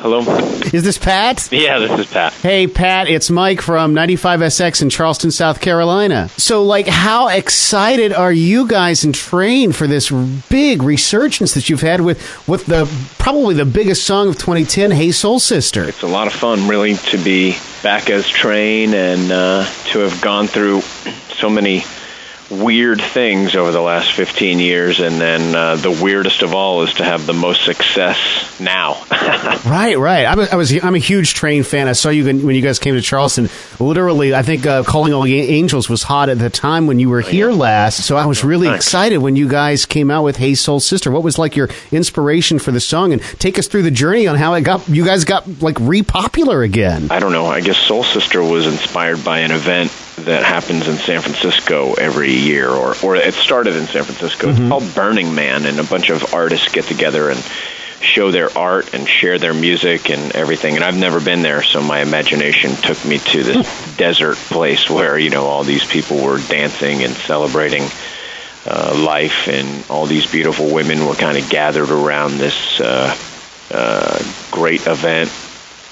Hello. Is this Pat? Yeah, this is Pat. Hey, Pat, it's Mike from 95SX in Charleston, South Carolina. So, like, how excited are you guys and Train for this big resurgence that you've had with, with the probably the biggest song of 2010, Hey Soul Sister? It's a lot of fun, really, to be back as Train and uh, to have gone through so many weird things over the last 15 years, and then uh, the weirdest of all is to have the most success now. right, right. I was, I was, I'm a huge Train fan. I saw you when you guys came to Charleston. Literally, I think uh, "Calling All Angels" was hot at the time when you were here last. So I was really Thanks. excited when you guys came out with "Hey Soul Sister." What was like your inspiration for the song, and take us through the journey on how it got you guys got like repopular again. I don't know. I guess Soul Sister was inspired by an event that happens in San Francisco every year, or, or it started in San Francisco. It's called Burning Man, and a bunch of artists get together and show their art and share their music and everything. And I've never been there, so my imagination took me to this desert place where, you know, all these people were dancing and celebrating uh, life, and all these beautiful women were kind of gathered around this uh, uh, great event,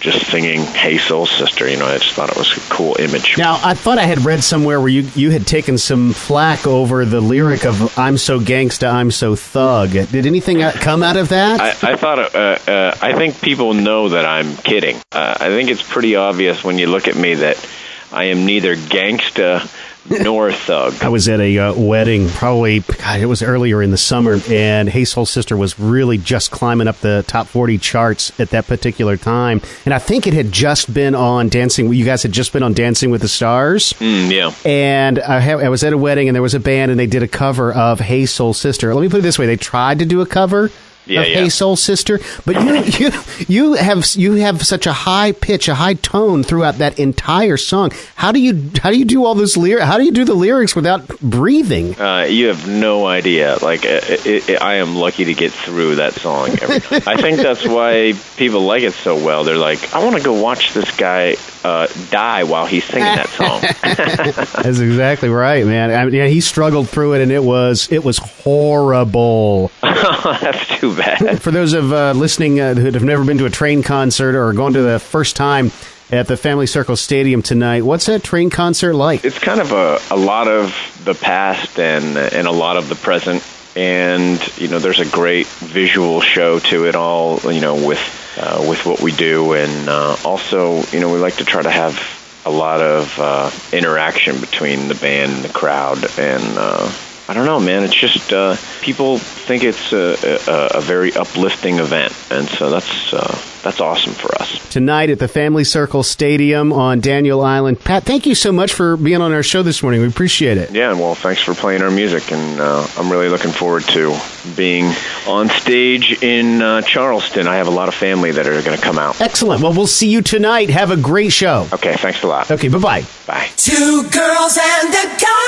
just singing "Hey Soul Sister." You know, I just thought it was a cool image. Now, I thought I had read somewhere where you, you had taken some flack over the lyric of "I'm so gangsta, I'm so thug." Did anything uh, come out of that? I, I thought uh, uh, I think people know that I'm kidding. Uh, I think it's pretty obvious when you look at me that I am neither gangsta nor thug. I was at a uh, wedding, probably God, it was earlier in the summer, and Hey Soul Sister was really just climbing up the top forty charts at that particular time. And I think it had just been on Dancing. You guys had just been on Dancing with the Stars. Mm, yeah. And I, ha- I was at a wedding, and there was a band, and they did a cover of "Hey Soul Sister." Let me put it this way: they tried to do a cover Yeah, of yeah. "Hey Soul Sister," but you you you have you have such a high pitch, a high tone throughout that entire song. How do you how do you do all this lyric? How do you do the lyrics without breathing? Uh, you have no idea. Like, uh, it, it, I am lucky to get through that song every time. I think that's why people like it so well. They're like, I want to go watch this guy uh, die while he's singing that song. That's exactly right, man. I mean, yeah, he struggled through it, and it was it was horrible. that's too bad. For those of uh, listening uh, who have never been to a train concert or gone to the first time at the Family Circle Stadium tonight, what's that train concert like? It's kind of a, a lot of the past and and a lot of the present. And you know, there's a great visual show to it all. You know, with uh, with what we do, and uh, also, you know, we like to try to have a lot of uh, interaction between the band and the crowd. And uh, I don't know, man. It's just uh, people think it's a, a, a very uplifting event, and so that's uh, that's awesome for us. Tonight at the Family Circle Stadium on Daniel Island. Pat, thank you so much for being on our show this morning. We appreciate it. Yeah, well, thanks for playing our music, and uh, I'm really looking forward to being on stage in uh, Charleston. I have a lot of family that are going to come out. Excellent. Well, we'll see you tonight. Have a great show. Okay, thanks a lot. Okay, bye bye. Bye. Two girls and a guy.